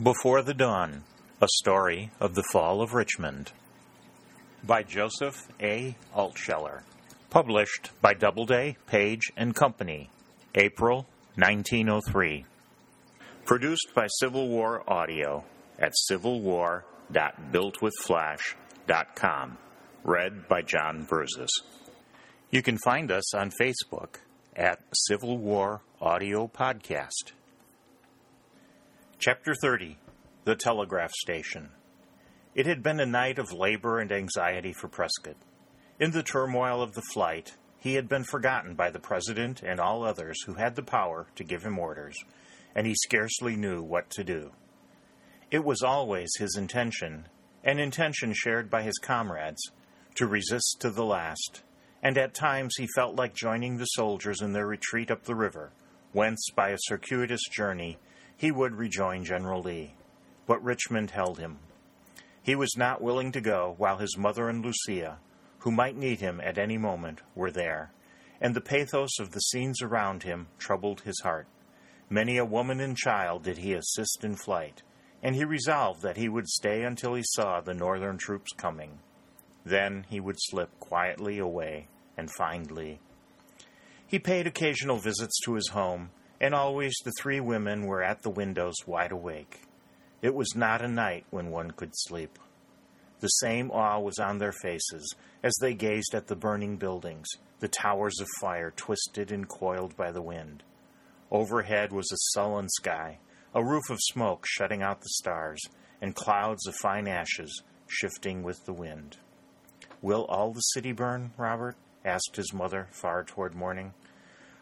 Before the Dawn A Story of the Fall of Richmond by Joseph A. Altsheler. Published by Doubleday, Page and Company, April 1903. Produced by Civil War Audio at civilwar.builtwithflash.com. Read by John Bruises. You can find us on Facebook at Civil War Audio Podcast. Chapter 30 The Telegraph Station. It had been a night of labor and anxiety for Prescott. In the turmoil of the flight, he had been forgotten by the President and all others who had the power to give him orders, and he scarcely knew what to do. It was always his intention, an intention shared by his comrades, to resist to the last, and at times he felt like joining the soldiers in their retreat up the river, whence, by a circuitous journey, he would rejoin General Lee. But Richmond held him. He was not willing to go while his mother and Lucia, who might need him at any moment, were there, and the pathos of the scenes around him troubled his heart. Many a woman and child did he assist in flight, and he resolved that he would stay until he saw the Northern troops coming. Then he would slip quietly away and find Lee. He paid occasional visits to his home, and always the three women were at the windows wide awake. It was not a night when one could sleep. The same awe was on their faces as they gazed at the burning buildings, the towers of fire twisted and coiled by the wind. Overhead was a sullen sky, a roof of smoke shutting out the stars, and clouds of fine ashes shifting with the wind. Will all the city burn, Robert? asked his mother far toward morning.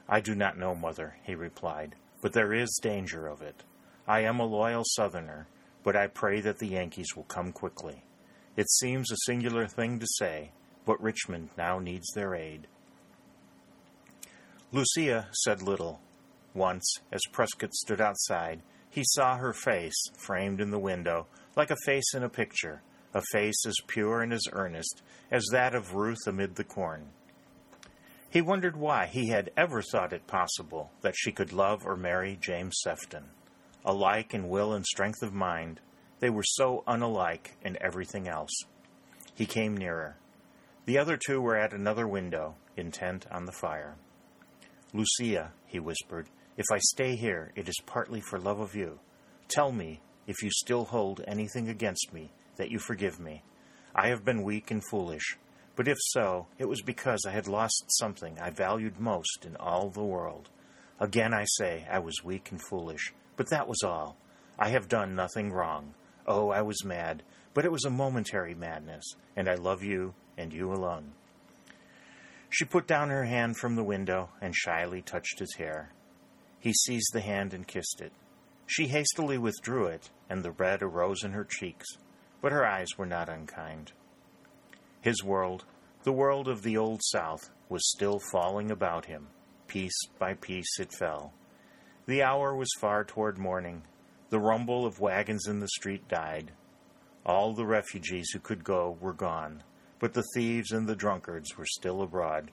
I do not know, mother, he replied, but there is danger of it. I am a loyal Southerner, but I pray that the Yankees will come quickly. It seems a singular thing to say, but Richmond now needs their aid. Lucia said little. Once, as Prescott stood outside, he saw her face framed in the window, like a face in a picture, a face as pure and as earnest as that of Ruth amid the corn. He wondered why he had ever thought it possible that she could love or marry James Sefton. Alike in will and strength of mind, they were so unalike in everything else. He came nearer. The other two were at another window, intent on the fire. Lucia, he whispered, if I stay here, it is partly for love of you. Tell me, if you still hold anything against me, that you forgive me. I have been weak and foolish. But if so, it was because I had lost something I valued most in all the world. Again I say, I was weak and foolish, but that was all. I have done nothing wrong. Oh, I was mad, but it was a momentary madness, and I love you and you alone. She put down her hand from the window and shyly touched his hair. He seized the hand and kissed it. She hastily withdrew it, and the red arose in her cheeks, but her eyes were not unkind. His world, the world of the Old South, was still falling about him. Piece by piece it fell. The hour was far toward morning. The rumble of wagons in the street died. All the refugees who could go were gone, but the thieves and the drunkards were still abroad.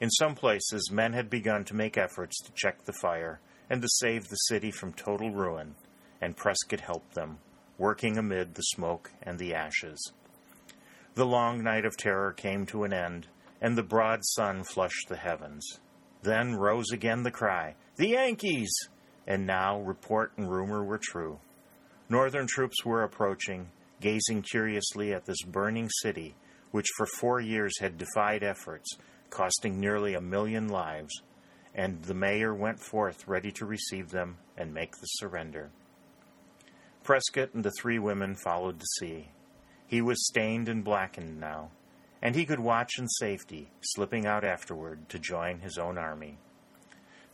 In some places, men had begun to make efforts to check the fire and to save the city from total ruin, and Prescott helped them, working amid the smoke and the ashes. The long night of terror came to an end, and the broad sun flushed the heavens. Then rose again the cry, The Yankees! And now report and rumor were true. Northern troops were approaching, gazing curiously at this burning city, which for four years had defied efforts, costing nearly a million lives, and the mayor went forth ready to receive them and make the surrender. Prescott and the three women followed to see. He was stained and blackened now, and he could watch in safety, slipping out afterward to join his own army.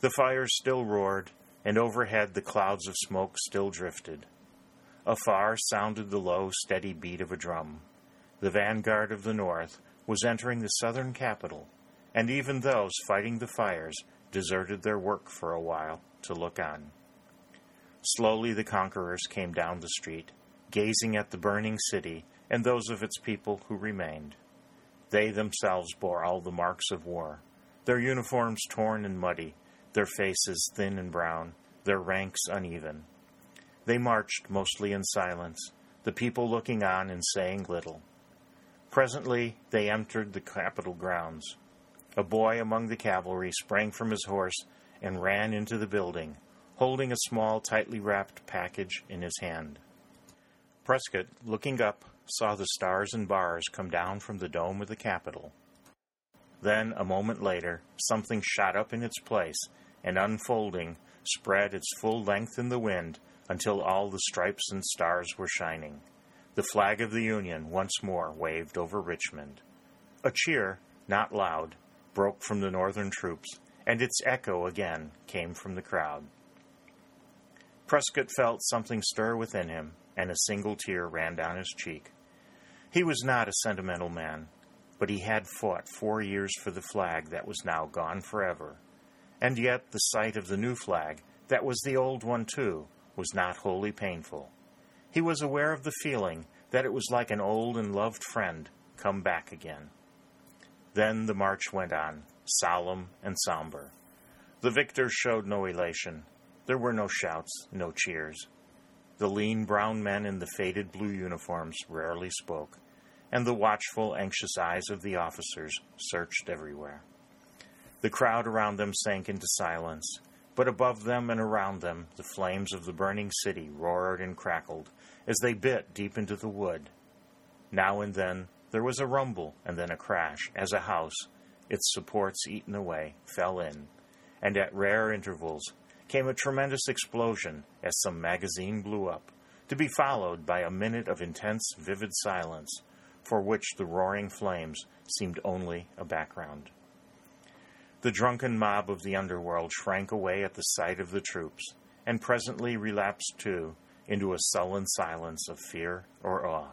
The fires still roared, and overhead the clouds of smoke still drifted. Afar sounded the low, steady beat of a drum. The vanguard of the North was entering the southern capital, and even those fighting the fires deserted their work for a while to look on. Slowly the conquerors came down the street, gazing at the burning city and those of its people who remained. They themselves bore all the marks of war, their uniforms torn and muddy, their faces thin and brown, their ranks uneven. They marched mostly in silence, the people looking on and saying little. Presently they entered the Capitol grounds. A boy among the cavalry sprang from his horse and ran into the building, holding a small, tightly wrapped package in his hand. Prescott, looking up, saw the stars and bars come down from the dome of the Capitol. Then, a moment later, something shot up in its place and, unfolding, spread its full length in the wind until all the stripes and stars were shining. The flag of the Union once more waved over Richmond. A cheer, not loud, broke from the Northern troops, and its echo again came from the crowd. Prescott felt something stir within him, and a single tear ran down his cheek. He was not a sentimental man, but he had fought four years for the flag that was now gone forever. And yet the sight of the new flag, that was the old one too, was not wholly painful. He was aware of the feeling that it was like an old and loved friend come back again. Then the march went on, solemn and somber. The victors showed no elation. There were no shouts, no cheers. The lean brown men in the faded blue uniforms rarely spoke, and the watchful, anxious eyes of the officers searched everywhere. The crowd around them sank into silence, but above them and around them the flames of the burning city roared and crackled as they bit deep into the wood. Now and then there was a rumble and then a crash as a house, its supports eaten away, fell in, and at rare intervals came a tremendous explosion as some magazine blew up, to be followed by a minute of intense, vivid silence, for which the roaring flames seemed only a background. The drunken mob of the underworld shrank away at the sight of the troops, and presently relapsed too into a sullen silence of fear or awe.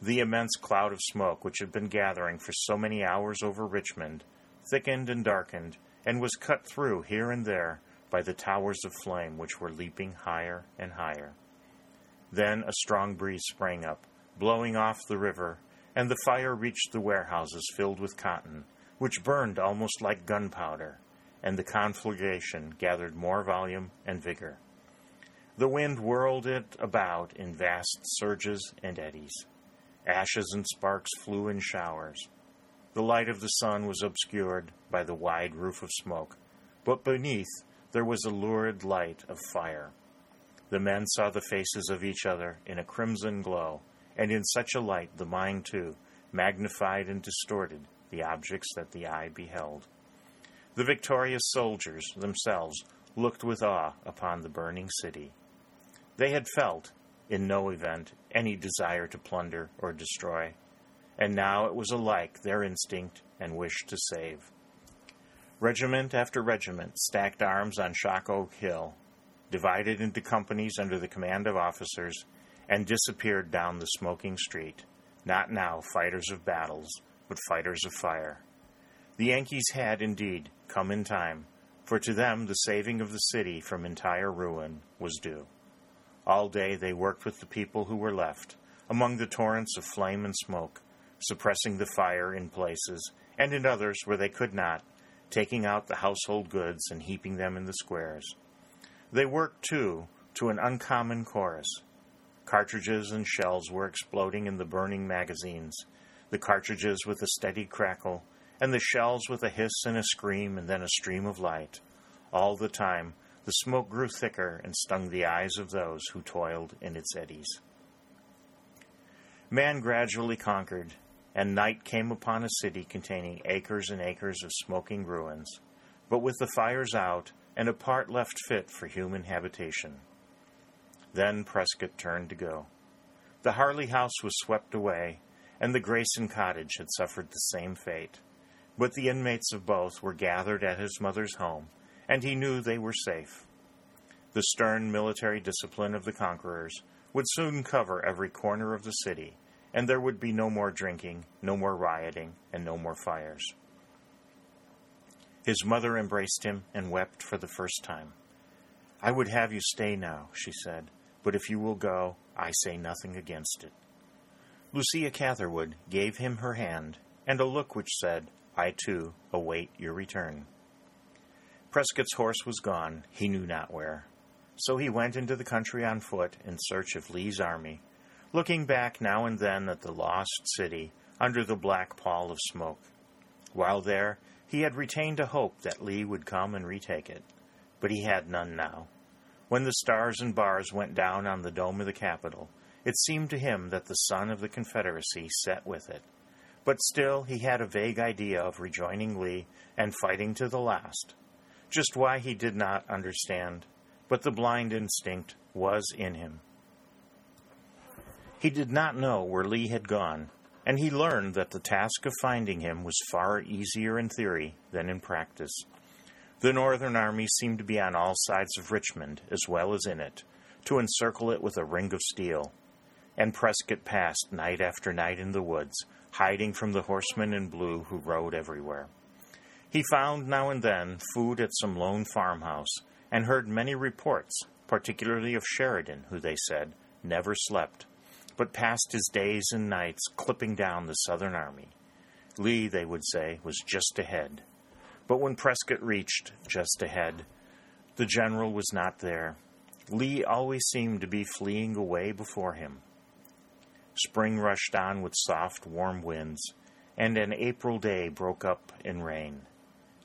The immense cloud of smoke which had been gathering for so many hours over Richmond thickened and darkened, and was cut through here and there by the towers of flame which were leaping higher and higher. Then a strong breeze sprang up, blowing off the river, and the fire reached the warehouses filled with cotton, which burned almost like gunpowder, and the conflagration gathered more volume and vigor. The wind whirled it about in vast surges and eddies. Ashes and sparks flew in showers. The light of the sun was obscured by the wide roof of smoke, but beneath there was a lurid light of fire. The men saw the faces of each other in a crimson glow, and in such a light the mind, too, magnified and distorted the objects that the eye beheld. The victorious soldiers themselves looked with awe upon the burning city. They had felt, in no event, any desire to plunder or destroy, and now it was alike their instinct and wish to save. Regiment after regiment stacked arms on Shockoe Hill, divided into companies under the command of officers, and disappeared down the smoking street, not now fighters of battles, but fighters of fire. The Yankees had, indeed, come in time, for to them the saving of the city from entire ruin was due. All day they worked with the people who were left, among the torrents of flame and smoke, suppressing the fire in places, and in others where they could not, taking out the household goods and heaping them in the squares. They worked, too, to an uncommon chorus. Cartridges and shells were exploding in the burning magazines, the cartridges with a steady crackle, and the shells with a hiss and a scream and then a stream of light. All the time, the smoke grew thicker and stung the eyes of those who toiled in its eddies. Man gradually conquered, and night came upon a city containing acres and acres of smoking ruins, but with the fires out and a part left fit for human habitation. Then Prescott turned to go. The Harley house was swept away, and the Grayson cottage had suffered the same fate. But the inmates of both were gathered at his mother's home, and he knew they were safe. The stern military discipline of the conquerors would soon cover every corner of the city, and there would be no more drinking, no more rioting, and no more fires. His mother embraced him and wept for the first time. I would have you stay now, she said, but if you will go, I say nothing against it. Lucia Catherwood gave him her hand, and a look which said, I too await your return. Prescott's horse was gone, he knew not where. So he went into the country on foot in search of Lee's army, looking back now and then at the lost city under the black pall of smoke. While there, he had retained a hope that Lee would come and retake it, but he had none now. When the stars and bars went down on the dome of the Capitol, it seemed to him that the sun of the Confederacy set with it. But still, he had a vague idea of rejoining Lee and fighting to the last. Just why he did not understand, but the blind instinct was in him. He did not know where Lee had gone, and he learned that the task of finding him was far easier in theory than in practice. The Northern army seemed to be on all sides of Richmond, as well as in it, to encircle it with a ring of steel. And Prescott passed night after night in the woods, hiding from the horsemen in blue who rode everywhere. He found now and then food at some lone farmhouse, and heard many reports, particularly of Sheridan, who, they said, never slept, but passed his days and nights clipping down the Southern army. Lee, they would say, was just ahead. But when Prescott reached just ahead, the general was not there. Lee always seemed to be fleeing away before him. Spring rushed on with soft, warm winds, and an April day broke up in rain.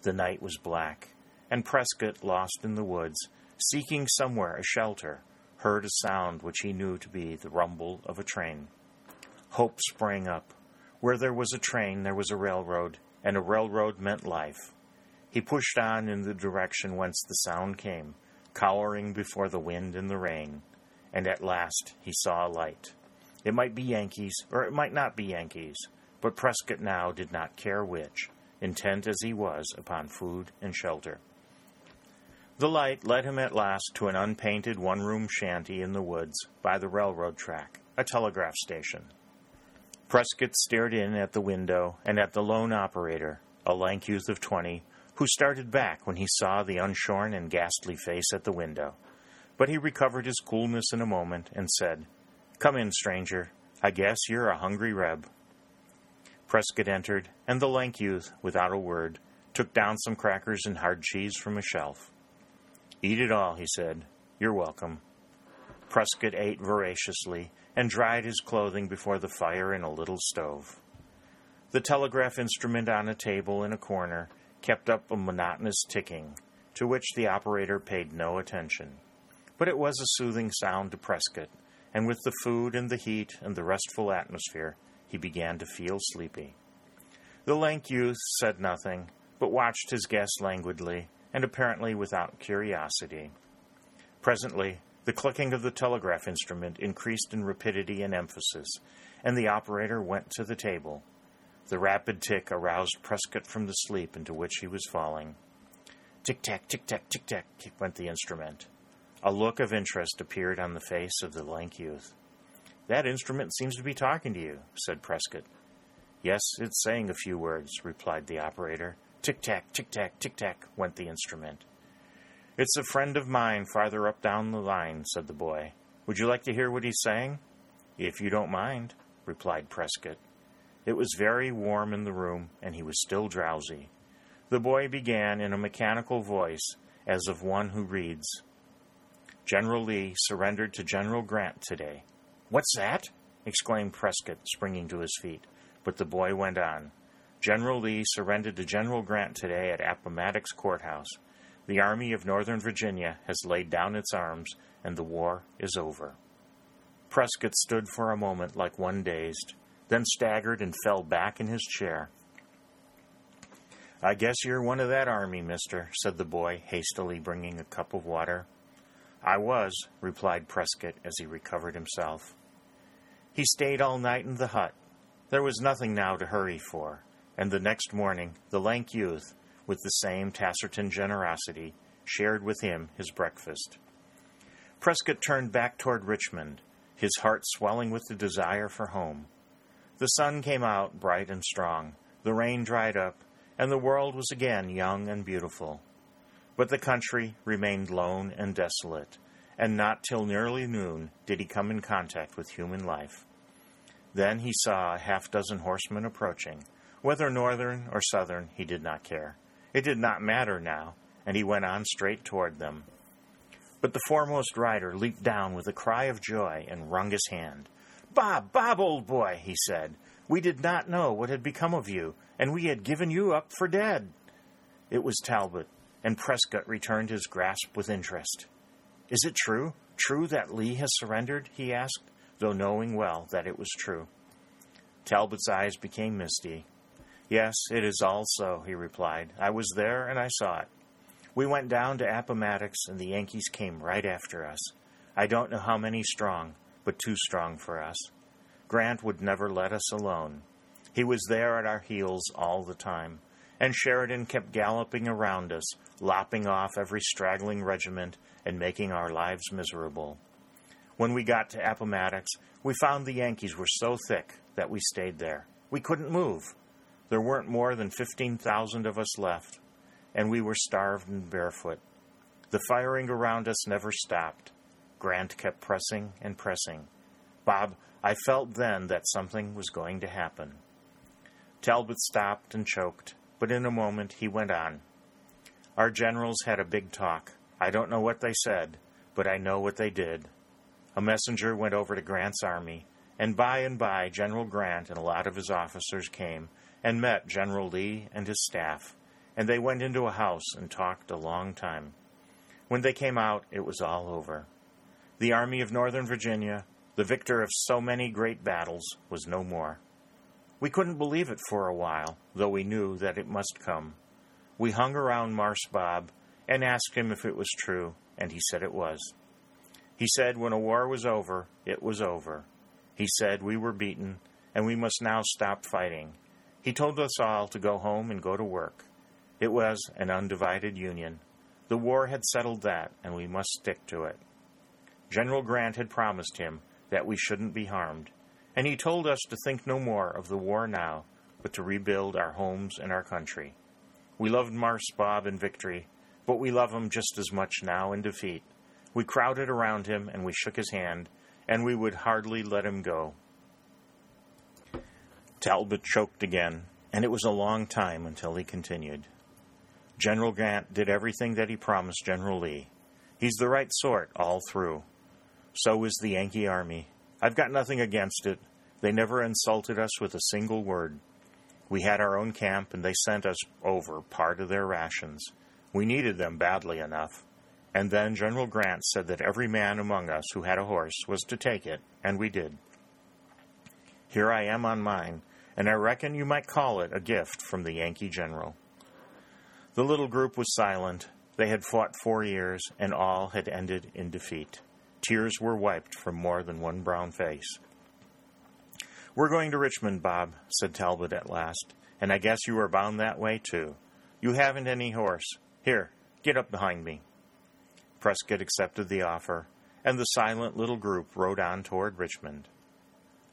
The night was black, and Prescott, lost in the woods, seeking somewhere a shelter, heard a sound which he knew to be the rumble of a train. Hope sprang up. Where there was a train, there was a railroad, and a railroad meant life. He pushed on in the direction whence the sound came, cowering before the wind and the rain, and at last he saw a light. It might be Yankees, or it might not be Yankees, but Prescott now did not care which, intent as he was upon food and shelter. The light led him at last to an unpainted one room shanty in the woods by the railroad track, a telegraph station. Prescott stared in at the window and at the lone operator, a lank youth of twenty, who started back when he saw the unshorn and ghastly face at the window. But he recovered his coolness in a moment and said, Come in, stranger. I guess you're a hungry reb. Prescott entered, and the lank youth, without a word, took down some crackers and hard cheese from a shelf. Eat it all, he said. You're welcome. Prescott ate voraciously and dried his clothing before the fire in a little stove. The telegraph instrument on a table in a corner kept up a monotonous ticking, to which the operator paid no attention. But it was a soothing sound to Prescott, and with the food and the heat and the restful atmosphere, he began to feel sleepy. The lank youth said nothing, but watched his guest languidly, and apparently without curiosity. Presently, the clicking of the telegraph instrument increased in rapidity and emphasis, and the operator went to the table. The rapid tick aroused Prescott from the sleep into which he was falling. Tick tack, tick tack, tick tack, went the instrument. A look of interest appeared on the face of the lank youth. That instrument seems to be talking to you, said Prescott. Yes, it's saying a few words, replied the operator. Tick tack, tick tack, tick tack, went the instrument. It's a friend of mine farther up down the line, said the boy. Would you like to hear what he's saying? If you don't mind, replied Prescott. It was very warm in the room, and he was still drowsy. The boy began in a mechanical voice, as of one who reads General Lee surrendered to General Grant today. What's that? exclaimed Prescott, springing to his feet. But the boy went on. General Lee surrendered to General Grant today at Appomattox Courthouse. The Army of Northern Virginia has laid down its arms, and the war is over. Prescott stood for a moment like one dazed then staggered and fell back in his chair. I guess you're one of that army, mister, said the boy, hastily bringing a cup of water. I was, replied Prescott as he recovered himself. He stayed all night in the hut. There was nothing now to hurry for, and the next morning the lank youth, with the same taciturn generosity, shared with him his breakfast. Prescott turned back toward Richmond, his heart swelling with the desire for home. The sun came out bright and strong, the rain dried up, and the world was again young and beautiful. But the country remained lone and desolate, and not till nearly noon did he come in contact with human life. Then he saw a half dozen horsemen approaching. Whether northern or southern, he did not care. It did not matter now, and he went on straight toward them. But the foremost rider leaped down with a cry of joy and wrung his hand. Bob, Bob, old boy, he said, we did not know what had become of you, and we had given you up for dead. It was Talbot, and Prescott returned his grasp with interest. Is it true? True that Lee has surrendered? he asked, though knowing well that it was true. Talbot's eyes became misty. Yes, it is all so, he replied. I was there and I saw it. We went down to Appomattox, and the Yankees came right after us. I don't know how many strong, but too strong for us. Grant would never let us alone. He was there at our heels all the time, and Sheridan kept galloping around us, lopping off every straggling regiment and making our lives miserable. When we got to Appomattox, we found the Yankees were so thick that we stayed there. We couldn't move. There weren't more than 15,000 of us left, and we were starved and barefoot. The firing around us never stopped. Grant kept pressing and pressing. Bob, I felt then that something was going to happen. Talbot stopped and choked, but in a moment he went on. Our generals had a big talk. I don't know what they said, but I know what they did. A messenger went over to Grant's army, and by and by General Grant and a lot of his officers came and met General Lee and his staff, and they went into a house and talked a long time. When they came out, it was all over. The Army of Northern Virginia, the victor of so many great battles, was no more. We couldn't believe it for a while, though we knew that it must come. We hung around Marse Bob and asked him if it was true, and he said it was. He said when a war was over, it was over. He said we were beaten, and we must now stop fighting. He told us all to go home and go to work. It was an undivided Union. The war had settled that, and we must stick to it. General Grant had promised him that we shouldn't be harmed, and he told us to think no more of the war now, but to rebuild our homes and our country. We loved Marse Bob in victory, but we love him just as much now in defeat. We crowded around him and we shook his hand, and we would hardly let him go. Talbot choked again, and it was a long time until he continued. General Grant did everything that he promised General Lee. He's the right sort all through. So is the Yankee Army. I've got nothing against it. They never insulted us with a single word. We had our own camp, and they sent us over part of their rations. We needed them badly enough. And then General Grant said that every man among us who had a horse was to take it, and we did. Here I am on mine, and I reckon you might call it a gift from the Yankee general. The little group was silent. They had fought four years, and all had ended in defeat. Tears were wiped from more than one brown face. We're going to Richmond, Bob, said Talbot at last, and I guess you are bound that way, too. You haven't any horse. Here, get up behind me. Prescott accepted the offer, and the silent little group rode on toward Richmond.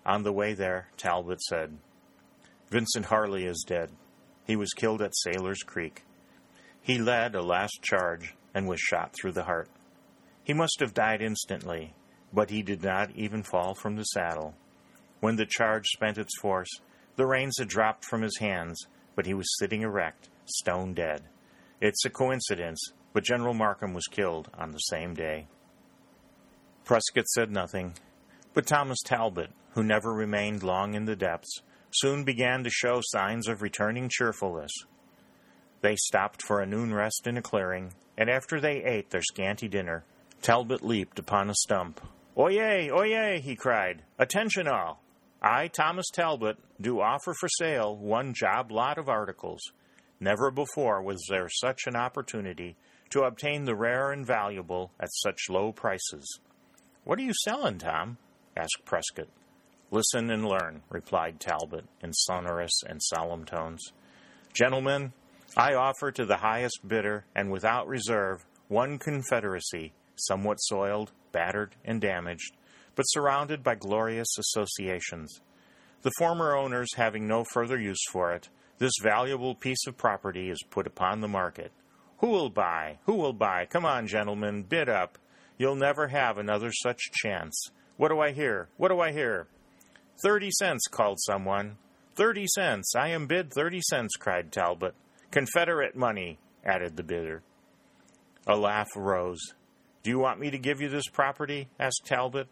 On the way there, Talbot said, Vincent Harley is dead. He was killed at Sailor's Creek. He led a last charge and was shot through the heart. He must have died instantly, but he did not even fall from the saddle. When the charge spent its force, the reins had dropped from his hands, but he was sitting erect, stone dead. It's a coincidence, but General Markham was killed on the same day. Prescott said nothing, but Thomas Talbot, who never remained long in the depths, soon began to show signs of returning cheerfulness. They stopped for a noon rest in a clearing, and after they ate their scanty dinner, Talbot leaped upon a stump. Oyez, oyez, he cried. Attention all! I, Thomas Talbot, do offer for sale one job lot of articles. Never before was there such an opportunity to obtain the rare and valuable at such low prices. What are you selling, Tom? asked Prescott. Listen and learn, replied Talbot in sonorous and solemn tones. Gentlemen, I offer to the highest bidder and without reserve one confederacy, somewhat soiled, battered, and damaged, but surrounded by glorious associations. The former owners having no further use for it, this valuable piece of property is put upon the market. Who will buy? Who will buy? Come on, gentlemen, bid up. You'll never have another such chance. What do I hear? What do I hear? Thirty cents, called someone. Thirty cents. I am bid thirty cents, cried Talbot. Confederate money, added the bidder. A laugh arose. Do you want me to give you this property? asked Talbot.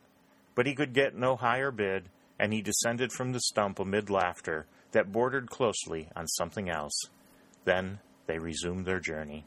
But he could get no higher bid, and he descended from the stump amid laughter that bordered closely on something else. Then they resumed their journey.